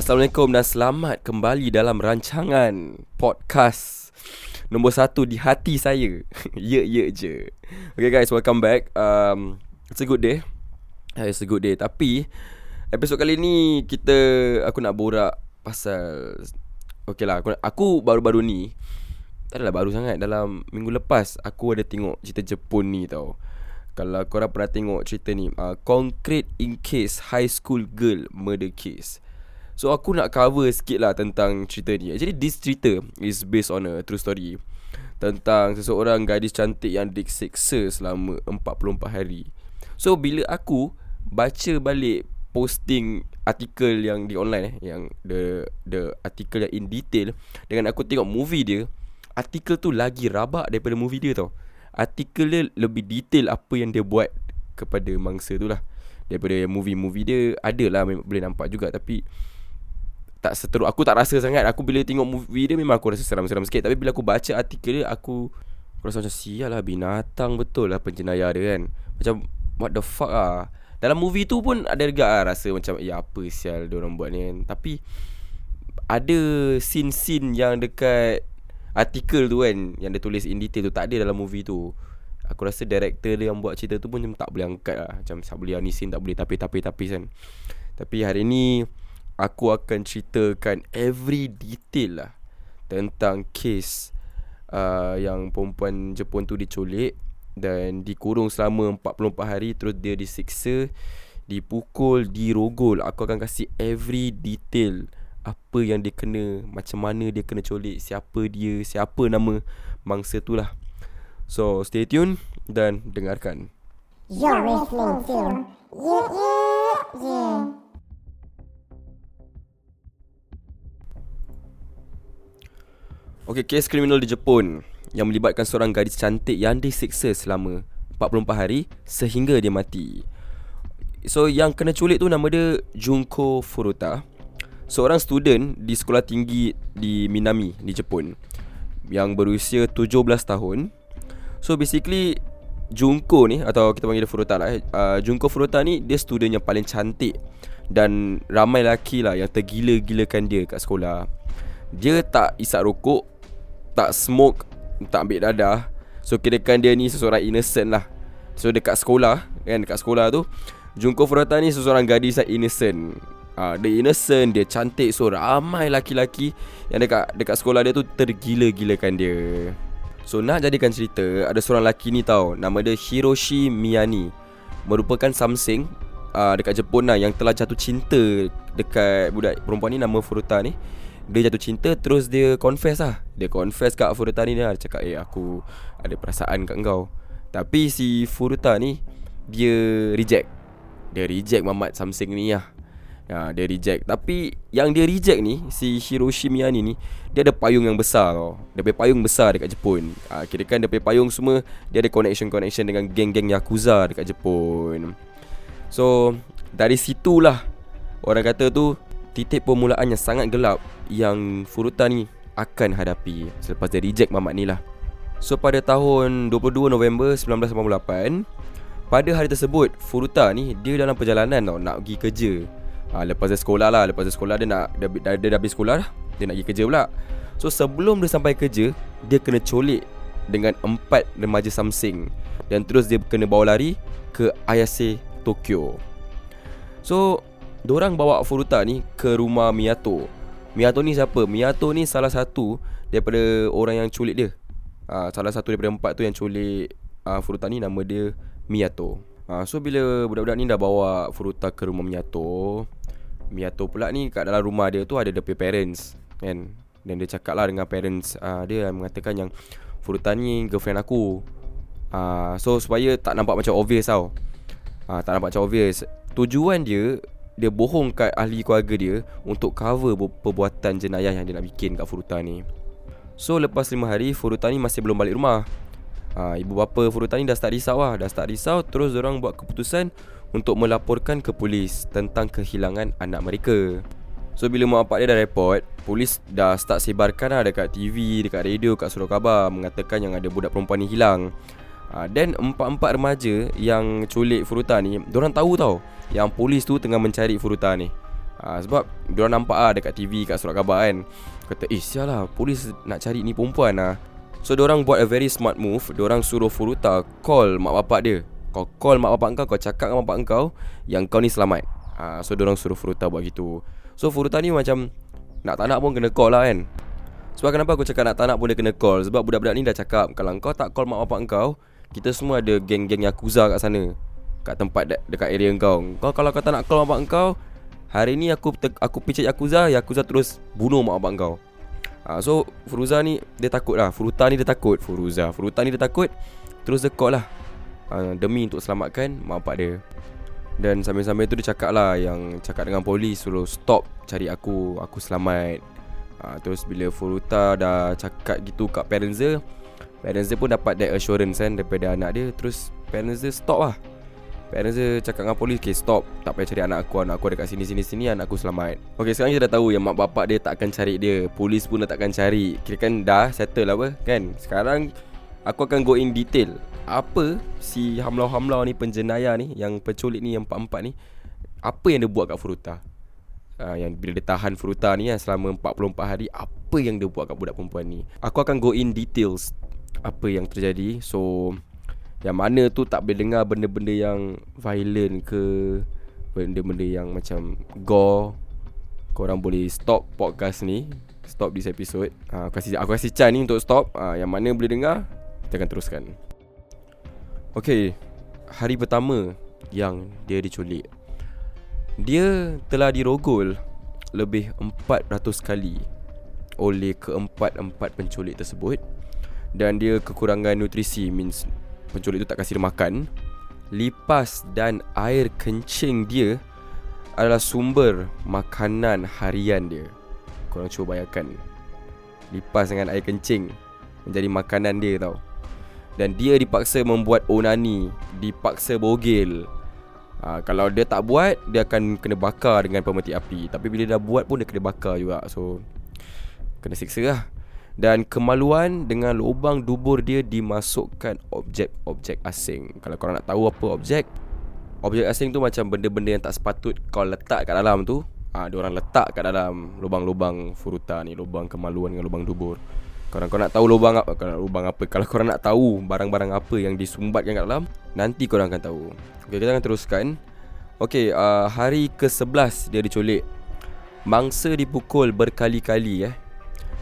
Assalamualaikum dan selamat kembali dalam rancangan podcast nombor satu di hati saya. ye ye je. Okay guys, welcome back. Um, it's a good day. Uh, it's a good day. Tapi episod kali ni kita aku nak borak pasal Okay lah aku, aku baru-baru ni Tak adalah baru sangat Dalam minggu lepas Aku ada tengok cerita Jepun ni tau Kalau korang pernah tengok cerita ni uh, Concrete in Case High School Girl Murder Case So aku nak cover sikit lah tentang cerita ni. Jadi this cerita is based on a true story Tentang seseorang gadis cantik yang disiksa selama 44 hari. So bila aku baca balik posting artikel yang di online eh Yang the the artikel yang in detail Dengan aku tengok movie dia Artikel tu lagi rabak daripada movie dia tau. Artikel dia lebih detail apa yang dia buat kepada mangsa tu lah. Daripada movie-movie dia Adalah boleh nampak juga. Tapi tak seteruk aku tak rasa sangat. Aku bila tengok movie dia memang aku rasa seram-seram sikit. Tapi bila aku baca artikel dia aku aku rasa macam sial lah binatang. Betul lah penjenayah dia kan. Macam what the fuck ah? Dalam movie tu pun ada juga lah rasa macam ya apa sial dia orang buat ni kan? Tapi ada scene-scene yang dekat artikel tu kan yang dia tulis in detail tu tak ada dalam movie tu. Aku rasa director dia yang buat cerita tu pun macam tak boleh angkat lah. Macam tak boleh ni scene tak boleh tapi-tapi-tapi kan. Tapi hari ni aku akan ceritakan every detail lah tentang case uh, yang perempuan Jepun tu diculik dan dikurung selama 44 hari terus dia disiksa, dipukul, dirogol. Aku akan kasih every detail apa yang dia kena, macam mana dia kena culik, siapa dia, siapa nama mangsa tu lah. So stay tune dan dengarkan. You're listening to Yeah Yeah Yeah. Okey, kes kriminal di Jepun yang melibatkan seorang gadis cantik yang disiksa selama 44 hari sehingga dia mati. So, yang kena culik tu nama dia Junko Furuta. Seorang student di sekolah tinggi di Minami di Jepun yang berusia 17 tahun. So, basically Junko ni atau kita panggil dia Furuta lah. Eh. Uh, Junko Furuta ni dia student yang paling cantik dan ramai lelaki lah yang tergila-gilakan dia kat sekolah. Dia tak isap rokok tak smoke Tak ambil dadah. So kirakan dia ni seseorang innocent lah. So dekat sekolah Kan dekat sekolah tu Junko Furuta ni seseorang gadis yang innocent. Ha, Dia innocent Dia cantik So ramai laki-laki Yang dekat dekat sekolah dia tu Tergila-gilakan dia. So nak jadikan cerita Ada seorang lelaki ni tau. Nama dia Hiroshi Miyani. Merupakan something uh, Dekat Jepun lah Yang telah jatuh cinta Dekat budak perempuan ni Nama Furuta ni dia jatuh cinta Terus dia confess lah. Dia confess kat Furuta ni Dia cakap Eh aku Ada perasaan kat kau Tapi si Furuta ni Dia reject. Dia reject Mamat Samsing ni lah. Ya, Dia reject. Tapi Yang dia reject ni Si Hiroshi Miyani ni Dia ada payung yang besar tau. Dia punya payung besar dekat Jepun. Ha, Kira kan dia punya payung semua Dia ada connection-connection Dengan geng-geng Yakuza dekat Jepun. So Dari situlah Orang kata tu titik permulaan yang sangat gelap yang Furuta ni akan hadapi selepas dia reject mamat ni lah. So pada tahun 22 November 1988, pada hari tersebut Furuta ni dia dalam perjalanan tau nak pergi kerja. Ha, lepas dia sekolah lah, lepas dia sekolah dia nak dia, dia, dia dah habis sekolah dah, dia nak pergi kerja pula. So sebelum dia sampai kerja, dia kena colik dengan empat remaja Samsung dan terus dia kena bawa lari ke Ayase Tokyo. So Diorang bawa Furuta ni ke rumah Miyato Miyato ni siapa? Miyato ni salah satu daripada orang yang culik dia. Ha, Salah satu daripada empat tu yang culik uh, Furuta ni. Nama dia Miyato ha, So bila budak-budak ni dah bawa Furuta ke rumah Miyato Miyato pula ni kat dalam rumah dia tu ada dia parents kan? Dan dia cakap lah dengan parents uh, Dia mengatakan yang Furuta ni girlfriend aku. Uh, So supaya tak nampak macam obvious tau. Uh, Tak nampak macam obvious. Tujuan dia dia bohong kat ahli keluarga dia untuk cover perbuatan jenayah yang dia nak bikin kat Furuta ni. So lepas 5 hari Furuta ni masih belum balik rumah. Ha, ibu bapa Furuta ni dah start risau lah, dah start risau terus orang buat keputusan untuk melaporkan ke polis tentang kehilangan anak mereka. So bila mak bapak dia dah report Polis dah start sebarkan lah dekat TV, dekat radio, kat surat khabar Mengatakan yang ada budak perempuan ni hilang Dan uh, empat-empat remaja yang culik Furuta ni Diorang tahu tau Yang polis tu tengah mencari Furuta ni. Uh, Sebab diorang nampak lah dekat TV, kat surat khabar kan. Kata eh sial lah polis nak cari ni perempuan lah So diorang buat a very smart move. Diorang suruh Furuta call mak bapak dia. Kau call mak bapak kau, kau cakap dengan mak bapak kau Yang kau ni selamat. Uh, So diorang suruh Furuta buat gitu. So Furuta ni macam Nak tak nak pun kena call lah kan. Sebab kenapa aku cakap nak tak nak pun dia kena call? Sebab budak-budak ni dah cakap Kalau kau tak call mak bapak kau Kita semua ada geng-geng Yakuza kat sana. Kat tempat de- dekat area kau. Kau kalau kau tak nak call mak kau Hari ni aku aku picit Yakuza Yakuza terus bunuh mak bapak kau. Ha, So Furuza ni dia takut lah. Furuta ni dia takut. Furuza. Furuta ni dia takut. Terus dia call lah. Ha, Demi untuk selamatkan mak bapak dia. Dan sambil-sambil tu dia cakap lah Yang cakap dengan polis Suruh stop cari aku. Aku selamat. Ha, Terus bila Furuta dah cakap gitu kat parents dia Parents dia pun dapat that assurance kan Daripada anak dia. Terus parents dia stop lah. Parents dia cakap dengan polis Okay stop. Tak payah cari anak aku. Anak aku ada kat sini sini sini. Anak aku selamat. Okay sekarang kita dah tahu Yang mak bapak dia tak akan cari dia. Polis pun dah tak akan cari. Kira kan dah settle lah apa Kan? Sekarang Aku akan go in detail. Apa si hamlau-hamlau ni penjenayah ni yang penculik ni yang empat-empat ni apa yang dia buat kat Furuta? Uh, yang bila dia tahan Furuta ni kan selama 44 hari apa yang dia buat kat budak perempuan ni? Aku akan go in details apa yang terjadi. So yang mana tu tak boleh dengar benda-benda yang violent ke benda-benda yang macam gore. Korang boleh stop podcast ni stop this episode. Uh, aku kasih aku kasih chan ni untuk stop. Uh, yang mana boleh dengar kita akan teruskan. Okay Hari pertama Yang dia diculik. Dia telah dirogol Lebih 400 kali Oleh keempat-empat penculik tersebut Dan dia kekurangan nutrisi Means Penculik tu tak kasih dia makan. Lipas dan air kencing dia Adalah sumber makanan harian dia. Korang cuba bayangkan. Lipas dengan air kencing Menjadi makanan dia tau. Dan dia dipaksa membuat onani Dipaksa bogel. Ha, Kalau dia tak buat Dia akan kena bakar dengan pemetik api. Tapi bila dah buat pun Dia kena bakar juga. So Kena siksa lah Dan kemaluan Dengan lubang dubur dia Dimasukkan objek-objek asing. Kalau korang nak tahu apa objek Objek asing tu macam benda-benda yang tak sepatut Kau letak kat dalam tu. Ha, Dia orang letak kat dalam Lubang-lubang furuta ni Lubang kemaluan dengan lubang dubur. Kalau kau nak tahu lubang apa Kalau lubang apa? Kalau korang nak tahu Barang-barang apa yang disumbatkan kat dalam Nanti korang akan tahu. Okay kita akan teruskan. Okay uh, Hari ke-11 Dia diculik. Mangsa dipukul berkali-kali eh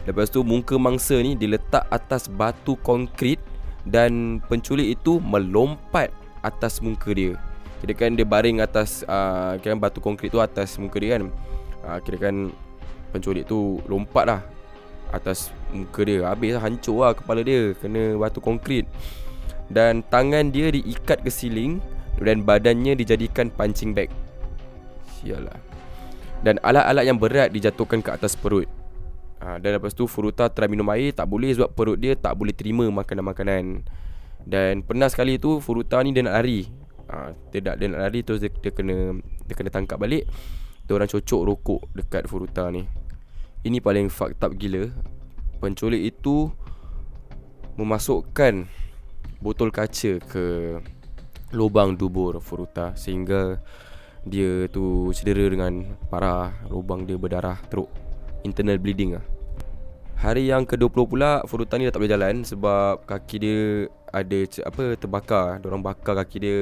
Lepas tu muka mangsa ni Diletak atas batu konkrit Dan penculik itu Melompat atas muka dia. Kira kan dia baring atas uh, Kira kan batu konkrit tu atas muka dia kan. Uh, Kira kan Penculik tu lompat lah Atas muka dia. Habis lah hancur lah kepala dia Kena batu konkrit. Dan tangan dia diikat ke siling Dan badannya dijadikan punching bag. Sialah Dan alat-alat yang berat dijatuhkan ke atas perut ha, Dan lepas tu Furuta try minum air Tak boleh sebab perut dia tak boleh terima makanan-makanan. Dan pernah sekali tu Furuta ni dia nak lari. Ha, Dia nak, dia nak lari terus dia, dia kena Dia kena tangkap balik. Dia orang cocok rokok dekat Furuta ni. Ini paling fucked up gila. Penculik itu Memasukkan Botol kaca ke Lubang dubur Furuta Sehingga Dia tu cedera dengan Parah Lubang dia berdarah teruk Internal bleeding lah. Hari yang ke-20 pula Furuta ni dah tak boleh jalan Sebab kaki dia Ada apa terbakar. Diorang bakar kaki dia.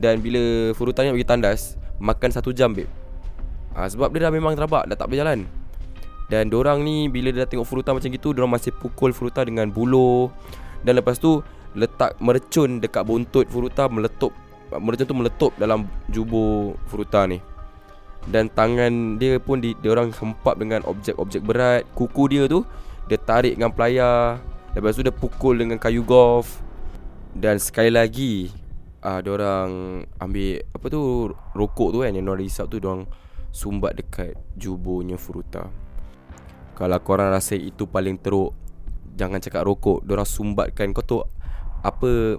Dan bila Furuta ni nak pergi tandas Makan satu jam babe. Ha, Sebab dia dah memang terabak Dah tak boleh jalan. Dan orang ni bila dia dah tengok Furuta macam gitu Diorang masih pukul Furuta dengan buluh. Dan lepas tu letak merecun dekat buntut Furuta Meletup Merecun tu meletup dalam jubur Furuta ni Dan tangan dia pun di, diorang hempap dengan objek-objek berat. Kuku dia tu Dia tarik dengan pelayar. Lepas tu dia pukul dengan kayu golf. Dan sekali lagi uh, Diorang ambil Apa tu Rokok tu kan Yang diorang risap tu Diorang Sumbat dekat jubonya Furuta. Kalau korang rasa itu paling teruk Jangan cakap rokok. Diorang sumbatkan Kau tahu Apa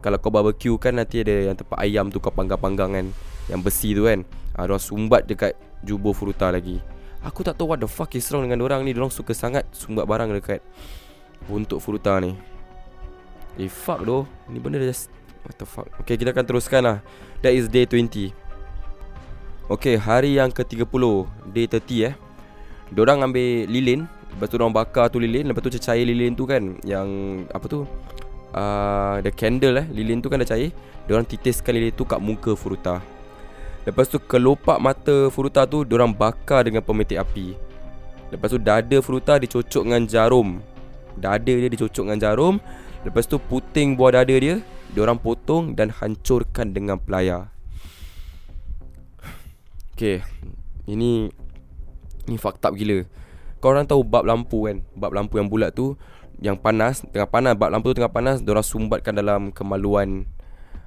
Kalau kau barbecue kan Nanti ada yang tempat ayam tu Kau panggang-panggang kan Yang besi tu kan. Ha, Diorang sumbat dekat Jubo Furuta lagi. Aku tak tahu what the fuck is wrong dengan orang ni. Diorang suka sangat Sumbat barang dekat Untuk Furuta ni. Eh fuck doh. Ni benda just What the fuck. Okay kita akan teruskan lah. That is day 20 Okay hari yang ke-30 Day 30 eh. Diorang ambil lilin. Lepas tu diorang bakar tu lilin. Lepas tu cair lilin tu kan Yang Apa tu uh, The candle eh Lilin tu kan dah cair. Diorang titiskan lilin tu kat muka Furuta. Lepas tu kelopak mata Furuta tu Diorang bakar dengan pemetik api. Lepas tu dada Furuta dicocok dengan jarum. Dada dia dicocok dengan jarum. Lepas tu puting buah dada dia Diorang potong dan hancurkan dengan pelayar. Okay Ini Ini fucked up gila. Kau orang tahu bab lampu kan? Bab lampu yang bulat tu Yang panas Tengah panas Bab lampu tu tengah panas Diorang sumbatkan dalam kemaluan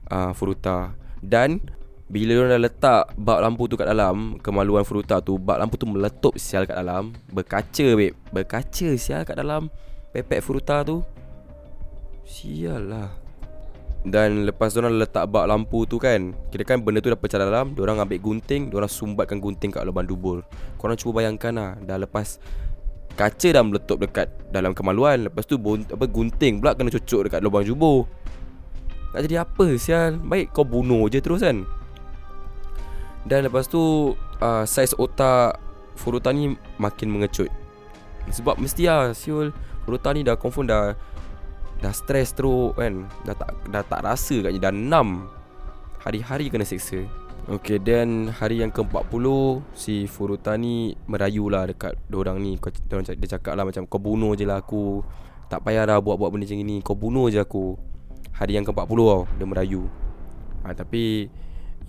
uh, Furuta. Dan Bila diorang dah letak Bab lampu tu kat dalam Kemaluan Furuta tu Bab lampu tu meletup sial kat dalam Berkaca babe. Berkaca sial kat dalam Pepek Furuta tu. Sial lah. Dan lepas diorang letak bak lampu tu kan Kira kan benda tu dah pecah dalam Diorang ambil gunting Diorang sumbatkan gunting kat lubang dubur. Korang cuba bayangkan lah Dah lepas Kaca dah meletup dekat dalam kemaluan. Lepas tu bon, apa, gunting pula kena cucuk dekat lubang jubur. Nak jadi apa sial? Baik kau bunuh je terus kan? Dan lepas tu uh, Saiz otak Furuta ni makin mengecut. Sebab mesti lah siul. Furuta ni dah confirm dah Dah stres teruk kan? Dah tak dah tak rasa katnya Dah enam Hari-hari kena seksa Okay then Hari yang ke-40 Si Furuta ni Merayu lah dekat Diorang ni. Diorang, Dia cakap lah macam Kau bunuh je lah aku. Tak payah dah buat-buat benda macam ni Kau bunuh je aku. Hari yang ke-40 tau Dia merayu. Ha, Tapi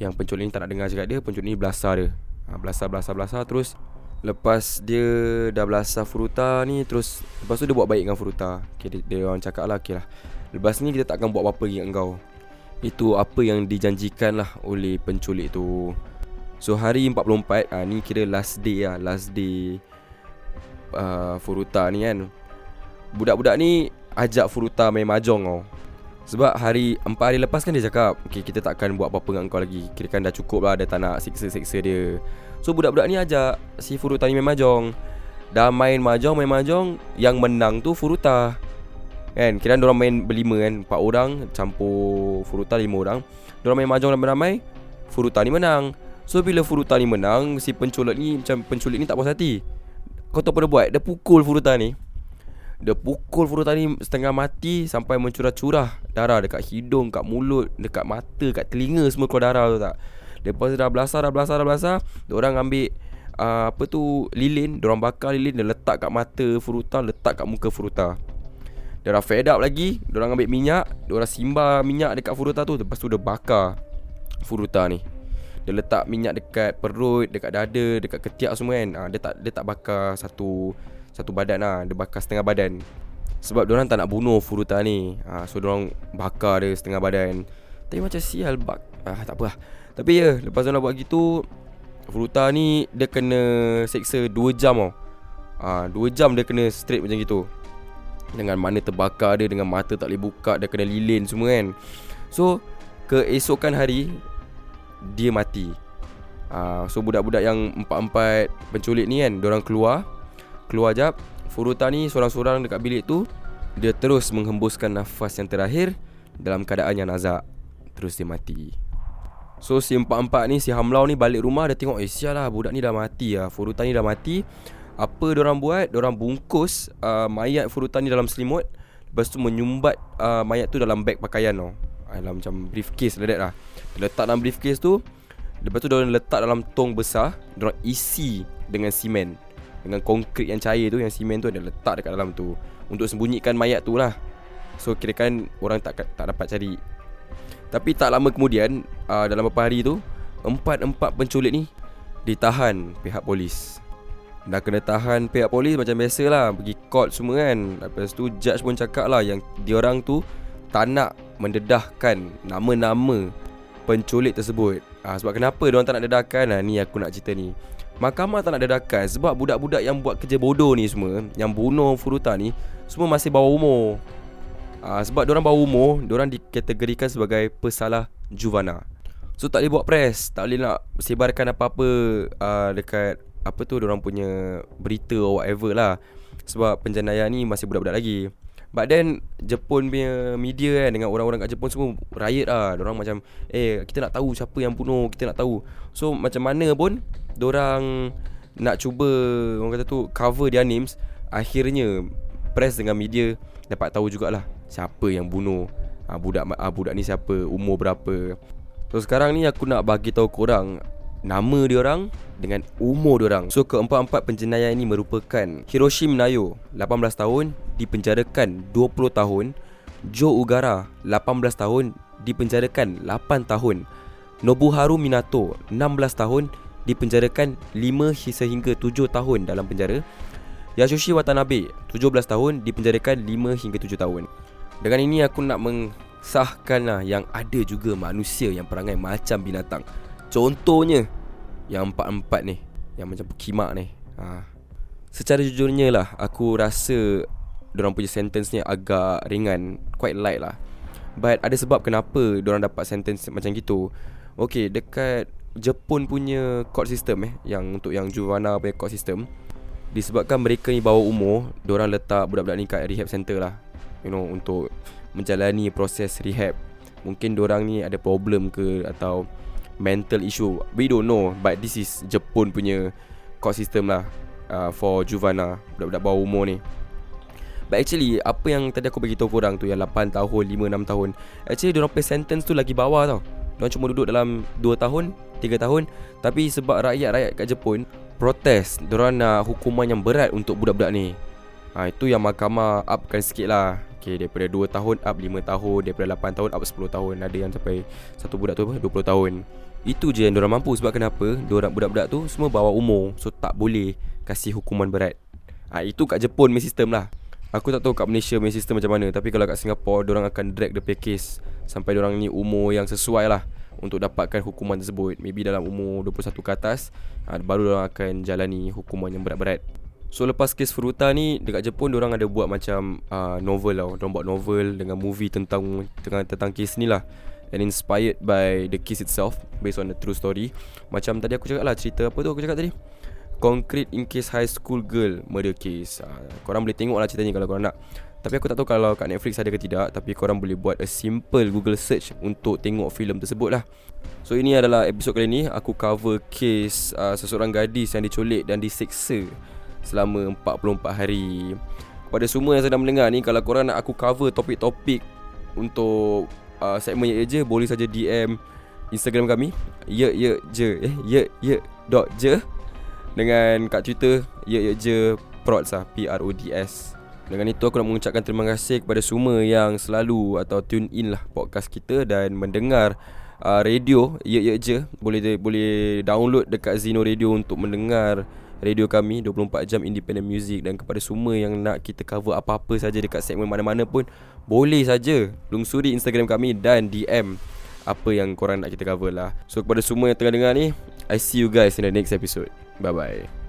Yang penculik ni tak nak dengar cakap dia Penculik ni belasah dia. Ha, Belasah, belasah, belasah Terus Lepas dia dah belasah Furuta ni Terus Lepas tu dia buat baik dengan Furuta. Okay, dia, dia orang cakap lah Okay lah. Lepas ni kita tak akan buat apa-apa lagi dengan kau Itu apa yang dijanjikan lah Oleh penculik tu. So hari 44 ah, Ni kira last day lah Last day uh, Furuta ni kan. Budak-budak ni Ajak Furuta main mahjong tau. Sebab hari Empat hari lepas kan dia cakap Okay kita tak akan buat apa-apa dengan kau lagi. Kira kan dah cukup lah Dia tak nak siksa-siksa dia. So budak-budak ni ajak Si Furuta ni main mahjong. Dah main mahjong Main mahjong Yang menang tu Furuta Kan Kira orang main berlima kan Empat orang Campur Furuta lima orang. Diorang main mahjong ramai-ramai Furuta ni menang. So bila Furuta ni menang Si penculik ni Macam penculik ni tak puas hati. Kau tahu apa dia buat? Dia pukul Furuta ni. Dia pukul Furuta ni Setengah mati Sampai mencurah-curah Darah dekat hidung Kat mulut Dekat mata Kat telinga Semua keluar darah tu tak? Lepas dah belasah Dah belasah Dah belasah Diorang ambil uh, Apa tu Lilin. Diorang bakar lilin Dia letak kat mata Furuta Letak kat muka Furuta Dia dah fed up lagi. Diorang ambil minyak. Diorang simbar minyak dekat Furuta tu. Lepas tu dia bakar Furuta ni. Dia letak minyak dekat perut Dekat dada Dekat ketiak semua kan. Uh, Dia tak dia tak bakar satu Satu badan lah. Dia bakar setengah badan. Sebab diorang tak nak bunuh Furuta ni. Uh, So diorang bakar dia setengah badan. Tapi macam sial bak ah, Tak apa lah. Tapi ya Lepas dia buat gitu Furuta ni Dia kena Seksa 2 jam tau. Ha, 2 jam dia kena straight macam gitu Dengan mana terbakar dia Dengan mata tak boleh buka Dia kena lilin semua kan. So Keesokan hari Dia mati. Ha, So budak-budak yang Empat-empat Penculik ni kan Diorang keluar Keluar jap. Furuta ni Sorang-sorang dekat bilik tu Dia terus menghembuskan nafas yang terakhir Dalam keadaan yang nazak. Terus dia mati. So si empat-empat ni Si Hamlau ni balik rumah Dia tengok Eh sial lah Budak ni dah mati lah. Furuta ni dah mati Apa orang buat? Orang bungkus uh, Mayat Furuta ni dalam selimut. Lepas tu menyumbat uh, Mayat tu dalam beg pakaian tau. Dalam macam briefcase like that lah. Dia letak dalam briefcase tu. Lepas tu diorang letak dalam tong besar. Diorang isi dengan simen. Dengan konkrit yang cair tu Yang simen tu dia letak dekat dalam tu. Untuk sembunyikan mayat tu lah. So kira kan Orang tak tak dapat cari. Tapi tak lama kemudian uh, Dalam beberapa hari tu Empat-empat penculik ni Ditahan pihak polis Dah kena tahan pihak polis macam biasa lah Pergi court semua kan. Lepas tu judge pun cakap lah Yang diorang tu Tak nak mendedahkan Nama-nama penculik tersebut. Ha, Sebab kenapa diorang tak nak dedakan ha, Ni aku nak cerita ni. Mahkamah tak nak dedakan Sebab budak-budak yang buat kerja bodoh ni semua Yang bunuh Furuta ni Semua masih bawah umur. Ha, Sebab diorang bawah umur Diorang dikategorikan sebagai pesalah juvana. So tak boleh buat press Tak boleh nak sebarkan apa-apa uh, Dekat Apa tu Diorang punya Berita or whatever lah. Sebab penjenayah ni Masih budak-budak lagi. But then Jepun punya media kan Dengan orang-orang kat Jepun semua Riot lah. Diorang macam Eh kita nak tahu Siapa yang bunuh Kita nak tahu. So macam mana pun Diorang Nak cuba Orang kata tu Cover their names Akhirnya Press dengan media Dapat tahu jugalah Siapa yang bunuh. Ah, Budak ah, budak ni siapa Umur berapa. So sekarang ni aku nak bagi tahu korang Nama dia orang dengan umur dia orang. So keempat-empat penjenayah ini merupakan Hiroshi Minayo 18 tahun dipenjarakan 20 tahun, Joe Ugara 18 tahun dipenjarakan 8 tahun, Nobuharu Minato 16 tahun dipenjarakan 5 sehingga 7 tahun dalam penjara. Yasushi Watanabe 17 tahun dipenjarakan 5 hingga 7 tahun. Dengan ini aku nak meng sahkanlah yang ada juga manusia yang perangai macam binatang. Contohnya yang empat-empat ni, yang macam kimak ni. Ha. Secara jujurnya lah, aku rasa orang punya sentence ni agak ringan, quite light lah. But ada sebab kenapa orang dapat sentence macam gitu. Okay, dekat Jepun punya court system eh, yang untuk yang Juvana punya court system, disebabkan mereka ni bawa umur, orang letak budak-budak ni kat rehab center lah. You know, untuk menjalani proses rehab Mungkin orang ni ada problem ke Atau mental issue. We don't know But this is Jepun punya court system lah uh, For Juvana Budak-budak bawah umur ni. But actually Apa yang tadi aku beritahu korang tu Yang 8 tahun 5-6 tahun Actually diorang pay sentence tu lagi bawah tau. Diorang cuma duduk dalam 2 tahun 3 tahun Tapi sebab rakyat-rakyat kat Jepun Protes Diorang nak hukuman yang berat Untuk budak-budak ni. Ha, Itu yang mahkamah upkan sikit lah Okay, daripada 2 tahun up 5 tahun Daripada 8 tahun up 10 tahun. Ada yang sampai Satu budak tu apa 20 tahun. Itu je yang diorang mampu. Sebab kenapa? Diorang budak-budak tu Semua bawa umur. So tak boleh Kasih hukuman berat. Ha, Itu kat Jepun punya sistem lah. Aku tak tahu kat Malaysia punya sistem macam mana. Tapi kalau kat Singapore Diorang akan drag the case Sampai diorang ni umur yang sesuai lah Untuk dapatkan hukuman tersebut. Maybe dalam umur 21 ke atas ha, Baru diorang akan jalani hukuman yang berat-berat So lepas kes Furuta ni dekat Jepun orang ada buat macam uh, novel tau. Diorang buat novel dengan movie tentang tentang tentang kes ni lah. And inspired by the case itself based on the true story. Macam tadi aku cakap lah cerita apa tu aku cakap tadi. Concrete in case high school girl murder case. Uh, korang boleh tengok lah cerita ni kalau korang nak. Tapi aku tak tahu kalau kat Netflix ada ke tidak Tapi korang boleh buat a simple Google search Untuk tengok filem tersebut lah So ini adalah episod kali ni Aku cover case uh, seseorang gadis yang diculik dan diseksa selama 44 hari. Kepada semua yang sedang mendengar ni kalau korang nak aku cover topik-topik untuk uh, segmen ye je boleh saja DM Instagram kami ye ye je eh ye ye dot je dengan kat Twitter ye ye je prods lah P R O D S. Dengan itu aku nak mengucapkan terima kasih kepada semua yang selalu atau tune in lah podcast kita dan mendengar uh, radio ye ye je boleh boleh download dekat Zino Radio untuk mendengar radio kami 24 jam independent music dan kepada semua yang nak kita cover apa-apa saja dekat segmen mana-mana pun boleh saja lungsuri Instagram kami dan DM apa yang korang nak kita cover lah. So kepada semua yang tengah dengar ni, I see you guys in the next episode. Bye bye.